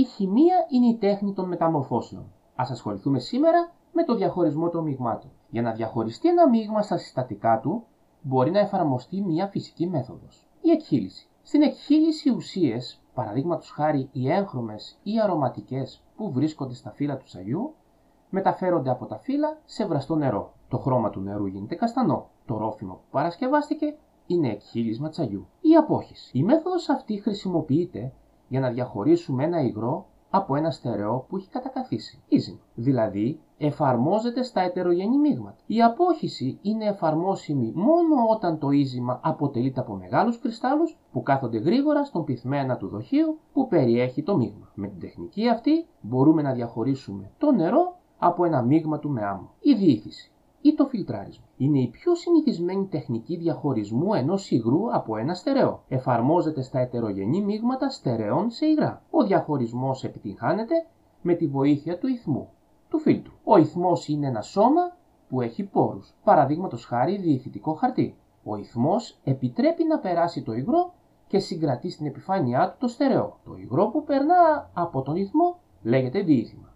Η χημεία είναι η τέχνη των μεταμορφώσεων. Α ασχοληθούμε σήμερα με το διαχωρισμό των μειγμάτων. Για να διαχωριστεί ένα μείγμα στα συστατικά του, μπορεί να εφαρμοστεί μια φυσική μέθοδος. Η εκχύληση. Στην εκχύληση ουσίες, παραδείγματος χάρη οι έγχρωμες ή αρωματικές που βρίσκονται στα φύλλα του τσαγιού, μεταφέρονται από τα φύλλα σε βραστό νερό. Το χρώμα του νερού γίνεται καστανό. Το ρόφημα που παρασκευάστηκε είναι εκχύλισμα τσαγιού. Η απόχηση. Η μέθοδος αυτή χρησιμοποιείται για να διαχωρίσουμε ένα υγρό από ένα στερεό που έχει κατακαθίσει. Ίζημα. Δηλαδή, εφαρμόζεται στα ετερογενή μείγματα. Η απόχηση είναι εφαρμόσιμη μόνο όταν το ίζημα αποτελείται από μεγάλους κρυστάλλους που κάθονται γρήγορα στον πυθμένα του δοχείου που περιέχει το μείγμα. Με την τεχνική αυτή μπορούμε να διαχωρίσουμε το νερό από ένα μείγμα του με άμμο. Η διήθηση ή το φιλτράρισμα. Είναι η πιο συνηθισμένη τεχνική διαχωρισμού ενός υγρού από ένα στερεό. Εφαρμόζεται στα ετερογενή μείγματα στερεών σε υγρά. Ο διαχωρισμός επιτυγχάνεται με τη βοήθεια του ηθμού, του φίλτρου. Ο ηθμός είναι ένα σώμα που έχει πόρους, παραδείγματος χάρη διηθητικό χαρτί. Ο ηθμός επιτρέπει να περάσει το υγρό και συγκρατεί στην επιφάνειά του το στερεό. Το υγρό που περνά από τον ηθμό λέγεται διήθημα.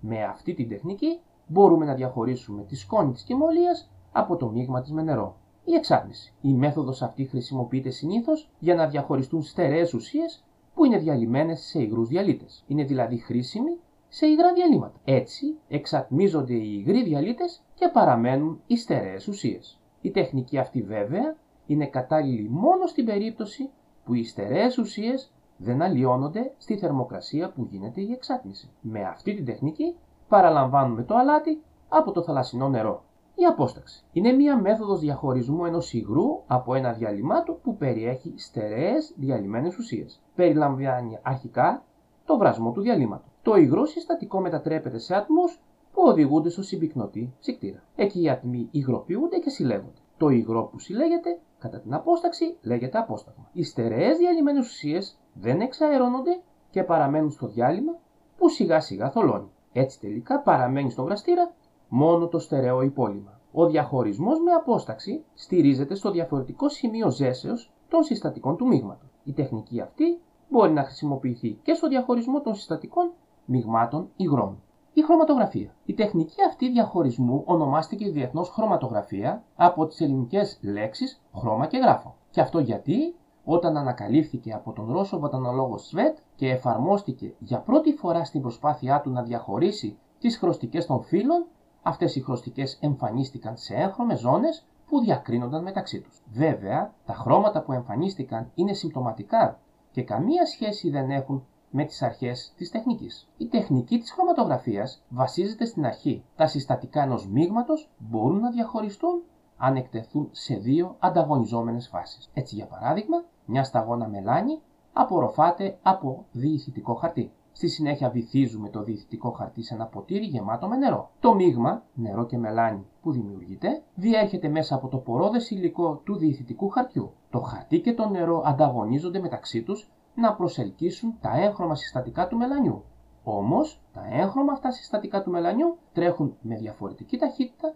Με αυτή την τεχνική μπορούμε να διαχωρίσουμε τη σκόνη της κυμολίας από το μείγμα της με νερό. Η εξάρτηση. Η μέθοδος αυτή χρησιμοποιείται συνήθως για να διαχωριστούν στερεές ουσίες που είναι διαλυμένες σε υγρούς διαλύτες. Είναι δηλαδή χρήσιμη σε υγρά διαλύματα. Έτσι εξατμίζονται οι υγροί διαλύτες και παραμένουν οι στερεές ουσίες. Η τεχνική αυτή βέβαια είναι κατάλληλη μόνο στην περίπτωση που οι στερεές ουσίες δεν αλλοιώνονται στη θερμοκρασία που γίνεται η εξάτμιση. Με αυτή την τεχνική παραλαμβάνουμε το αλάτι από το θαλασσινό νερό. Η απόσταξη είναι μία μέθοδος διαχωρισμού ενός υγρού από ένα διαλυμά του που περιέχει στερεές διαλυμένες ουσίες. Περιλαμβάνει αρχικά το βρασμό του διαλύματος. Το υγρό συστατικό μετατρέπεται σε ατμούς που οδηγούνται στο συμπυκνωτή ψυκτήρα. Εκεί οι ατμοί υγροποιούνται και συλλέγονται. Το υγρό που συλλέγεται κατά την απόσταξη λέγεται απόσταγμα. Οι στερεές διαλυμένες ουσίες δεν εξαερώνονται και παραμένουν στο διάλειμμα που σιγά σιγά θολώνει. Έτσι τελικά παραμένει στον βραστήρα μόνο το στερεό υπόλοιμα. Ο διαχωρισμός με απόσταξη στηρίζεται στο διαφορετικό σημείο ζέσεως των συστατικών του μείγματος. Η τεχνική αυτή μπορεί να χρησιμοποιηθεί και στο διαχωρισμό των συστατικών μειγμάτων υγρών. Η χρωματογραφία. Η τεχνική αυτή διαχωρισμού ονομάστηκε διεθνώς χρωματογραφία από τις ελληνικές λέξεις χρώμα και γράφο. Και αυτό γιατί; Όταν ανακαλύφθηκε από τον Ρώσο βατανολόγο Σβέτ και εφαρμόστηκε για πρώτη φορά στην προσπάθειά του να διαχωρίσει τις χρωστικές των φύλων, αυτές οι χρωστικές εμφανίστηκαν σε έγχρωμες ζώνες που διακρίνονταν μεταξύ τους. Βέβαια, τα χρώματα που εμφανίστηκαν είναι συμπτωματικά και καμία σχέση δεν έχουν με τις αρχές της τεχνικής. Η τεχνική της χρωματογραφίας βασίζεται στην αρχή. Τα συστατικά ενός μείγματος μπορούν να διαχωριστούν αν εκτεθούν σε δύο ανταγωνιζόμενες φάσεις. Έτσι, για παράδειγμα, μια σταγόνα μελάνι απορροφάται από διηθητικό χαρτί. Στη συνέχεια βυθίζουμε το διηθητικό χαρτί σε ένα ποτήρι γεμάτο με νερό. Το μείγμα, νερό και μελάνι που δημιουργείται, διέρχεται μέσα από το πορόδες υλικό του διηθητικού χαρτιού. Το χαρτί και το νερό ανταγωνίζονται μεταξύ τους να προσελκύσουν τα έγχρωμα συστατικά του μελανιού. Όμως, τα έγχρωμα αυτά συστατικά του μελανιού τρέχουν με διαφορετική ταχύτητα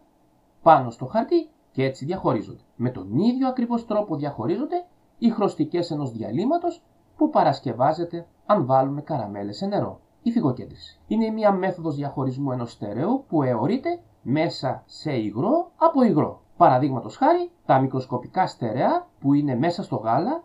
πάνω στο χαρτί και έτσι διαχωρίζονται. Με τον ίδιο ακριβώς τρόπο διαχωρίζονται οι χρωστικές ενός διαλύματος που παρασκευάζεται αν βάλουμε καραμέλες σε νερό. Η φυγοκέντρηση είναι μια μέθοδος διαχωρισμού ενός στερεού που αιωρείται μέσα σε υγρό από υγρό. Παραδείγματος χάρη, τα μικροσκοπικά στερεά που είναι μέσα στο γάλα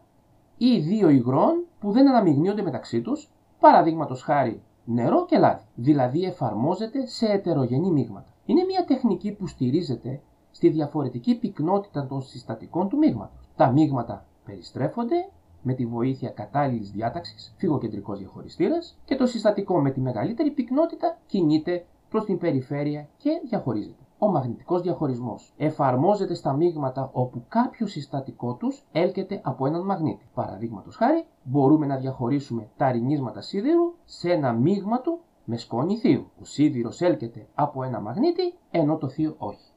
ή δύο υγρών που δεν αναμειγνύονται μεταξύ τους, παραδείγματος χάρη νερό και λάδι, δηλαδή εφαρμόζεται σε ετερογενή μείγματα. Είναι μια τεχνική που στηρίζεται στη διαφορετική πυκνότητα των συστατικών του μείγματος. Τα μείγματα περιστρέφονται με τη βοήθεια κατάλληλης διάταξης, φυγοκεντρικός διαχωριστήρας και το συστατικό με τη μεγαλύτερη πυκνότητα κινείται προς την περιφέρεια και διαχωρίζεται. Ο μαγνητικός διαχωρισμός εφαρμόζεται στα μείγματα όπου κάποιο συστατικό τους έλκεται από έναν μαγνήτη. Παραδείγματος χάρη, μπορούμε να διαχωρίσουμε τα ρινίσματα σίδηρου σε ένα μείγμα του με σκόνη θείου. Ο σίδηρος έλκεται από ένα μαγνήτη, ενώ το θείο όχι.